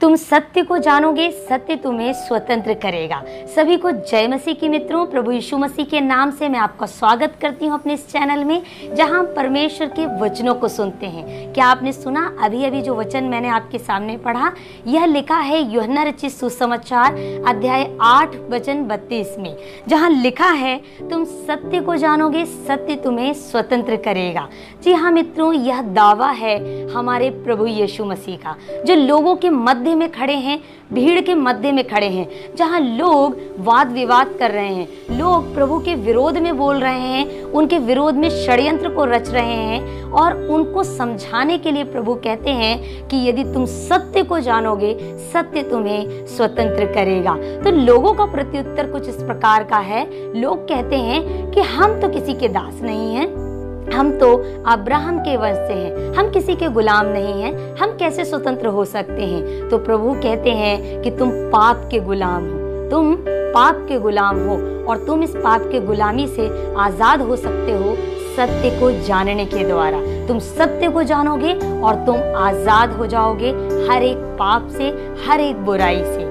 तुम सत्य को जानोगे, सत्य तुम्हें स्वतंत्र करेगा। सभी को जय मसीह की मित्रों, प्रभु यीशु मसीह के नाम से मैं आपका स्वागत करती हूँ अपने इस चैनल में, जहाँ हम परमेश्वर के वचनों को सुनते हैं। क्या आपने सुना? अभी अभी जो वचन मैंने आपके सामने पढ़ा, यह लिखा है योहना रचित सुसमाचार, अध्याय आठ, वचन बत्तीस में, जहाँ लिखा है, तुम सत्य को जानोगे, सत्य तुम्हें स्वतंत्र करेगा। जी हाँ मित्रों, यह दावा है हमारे प्रभु यीशु मसीह का, जो लोगों के मध्य में खड़े हैं, भीड़ के मध्य में खड़े हैं, जहाँ लोग वाद विवाद कर रहे हैं। लोग प्रभु के विरोध में बोल रहे हैं, उनके विरोध में षड्यंत्र को रच रहे हैं और उनको समझाने के लिए प्रभु कहते हैं कि यदि तुम सत्य को जानोगे, सत्य तुम्हें स्वतंत्र करेगा। तो लोगों का प्रत्युत्तर कुछ इस प्रकार का है। लोग कहते हैं कि हम तो किसी के दास नहीं हैं। हम तो अब्राहम के वंश से हैं। हम किसी के गुलाम नहीं हैं। हम कैसे स्वतंत्र हो सकते हैं? तो प्रभु कहते हैं कि तुम पाप के गुलाम हो। तुम पाप के गुलाम हो और तुम इस पाप के गुलामी से आज़ाद हो सकते हो सत्य को जानने के द्वारा। तुम सत्य को जानोगे और तुम आज़ाद हो जाओगे हर एक पाप से, हर एक बुराई से।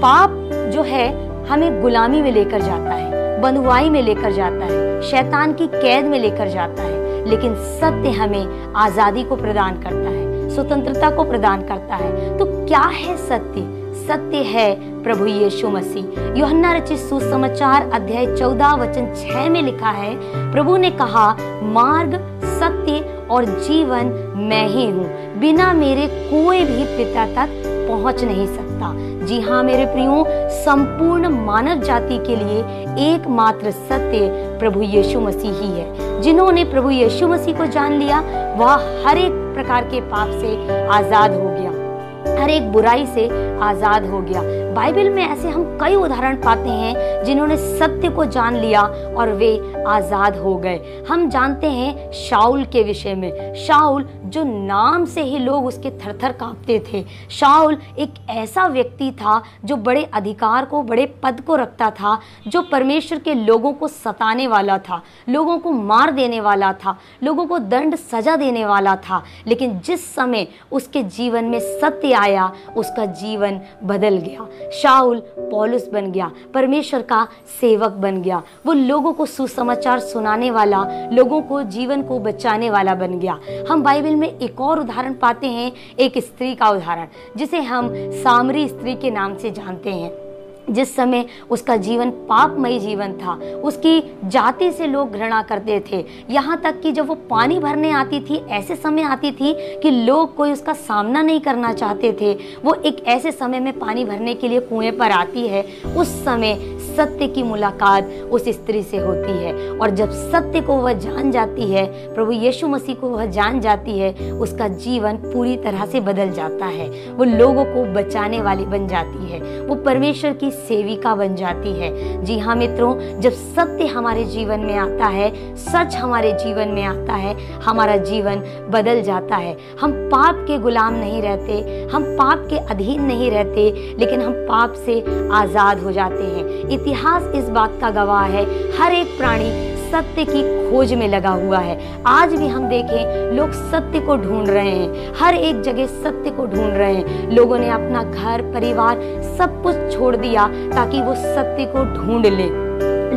पाप जो है, हमें गुलामी में लेकर जाता है, बंधुआई में लेकर जाता है। शैतान की कैद में लेकर जाता है, लेकिन सत्य हमें आज़ादी को प्रदान करता है, स्वतंत्रता को प्रदान करता है। तो क्या है सत्य? सत्य है प्रभु यीशु मसीह। योहन्ना रचित सुसमाचार अध्याय चौदह वचन छह में लिखा है, प्रभु ने कहा, मार्ग, सत्य और जीवन मैं ही हूँ। बिना मेरे कोई भी पिता तक पहुँच नहीं सकता। जी हाँ मेरे प्रियो, संपूर्ण मानव जाति के लिए एकमात्र सत्य प्रभु यीशु मसीह ही है। जिन्होंने प्रभु यीशु मसीह को जान लिया, वह हर एक प्रकार के पाप से आज़ाद हो गया। हर एक बुराई से आज़ाद हो गया। बाइबल में ऐसे हम कई उदाहरण पाते हैं जिन्होंने सत्य को जान लिया और वे आज़ाद हो गए। हम जानते हैं शाउल के विषय में। शाउल जो नाम से ही लोग उसके थरथर कांपते थे। शाउल एक ऐसा व्यक्ति था जो बड़े अधिकार को, बड़े पद को रखता था, जो परमेश्वर के लोगों को सताने वाला था, लोगों को मार देने वाला था, लोगों को दंड सजा देने वाला था। लेकिन जिस समय उसके जीवन में सत्य आया उसका जीवन बदल गया। शाउल पॉलुस बन गया, परमेश्वर का सेवक बन गया। वो लोगों को सुसमाचार सुनाने वाला, लोगों को जीवन को बचाने वाला बन गया। हम बाइबल में एक और उदाहरण पाते हैं, एक स्त्री का उदाहरण, जिसे हम सामरी स्त्री के नाम से जानते हैं। जिस समय उसका जीवन पापमय जीवन था, उसकी जाति से लोग घृणा करते थे। यहाँ तक कि जब वो पानी भरने आती थी, ऐसे समय आती थी कि लोग कोई उसका सामना नहीं करना चाहते थे। वो एक ऐसे समय में पानी भरने के लिए कुएँ पर आती है। उस समय सत्य की मुलाकात उस स्त्री से होती है। और जब सत्य को वह जान जाती है, प्रभु यीशु मसीह को वह जान जाती है, उसका जीवन पूरी तरह से बदल जाता है। वो लोगों को बचाने वाली बन जाती है। वो परमेश्वर की सेविका बन जाती है। जी हाँ मित्रों, जब सत्य हमारे जीवन में आता है, सच हमारे जीवन में आता है, हमारा जीवन बदल जाता है। हम पाप के गुलाम नहीं रहते, हम पाप के अधीन नहीं रहते, लेकिन हम पाप से आज़ाद हो जाते हैं। इतिहास इस बात का गवाह है, हर एक प्राणी सत्य की खोज में लगा हुआ है। आज भी हम देखें, लोग सत्य को ढूंढ रहे हैं, हर एक जगह सत्य को ढूंढ रहे हैं। लोगों ने अपना घर, परिवार सब कुछ छोड़ दिया ताकि वो सत्य को ढूंढ ले।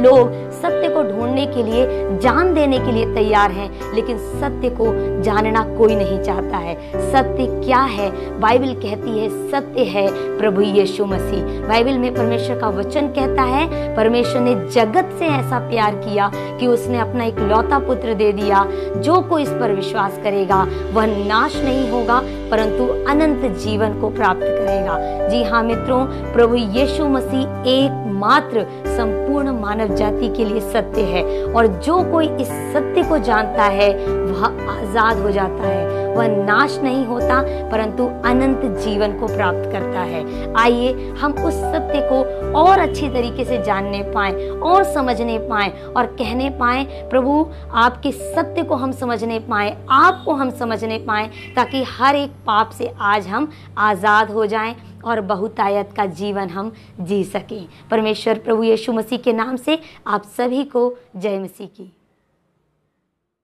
लोग ढूँढने के लिए, जान देने के लिए तैयार हैं, लेकिन सत्य को जानना कोई नहीं चाहता है। सत्य क्या है? बाइबल कहती है, सत्य है प्रभु यीशु मसीह। बाइबल में परमेश्वर का वचन कहता है, परमेश्वर ने जगत से ऐसा प्यार किया कि उसने अपना एक लौता पुत्र दे दिया। जो कोई इस पर विश्वास करेगा, वह नाश नहीं होगा परंतु अनंत जीवन को प्राप्त करेगा। जी हाँ मित्रों, प्रभु यीशु मसीह एकमात्र संपूर्ण मानव जाति के लिए सत्य है और जो कोई इस सत्य को जानता है, वह आज़ाद हो जाता है। वह नाश नहीं होता, परंतु अनंत जीवन को प्राप्त करता है। आइए, हम उस सत्य को और अच्छे तरीके से जानने पाए, और समझने पाए, और कहने पाए, प्रभु, आपके सत्य को हम समझने पाए, आपको हम समझने पाए, ताकि हर एक पाप से आज हम आज़ाद हो जाएँ और बहुतायत का जीवन हम जी सकें। परमेश्वर प्रभु यीशु मसीह के नाम से आप सभी को जय मसीह की।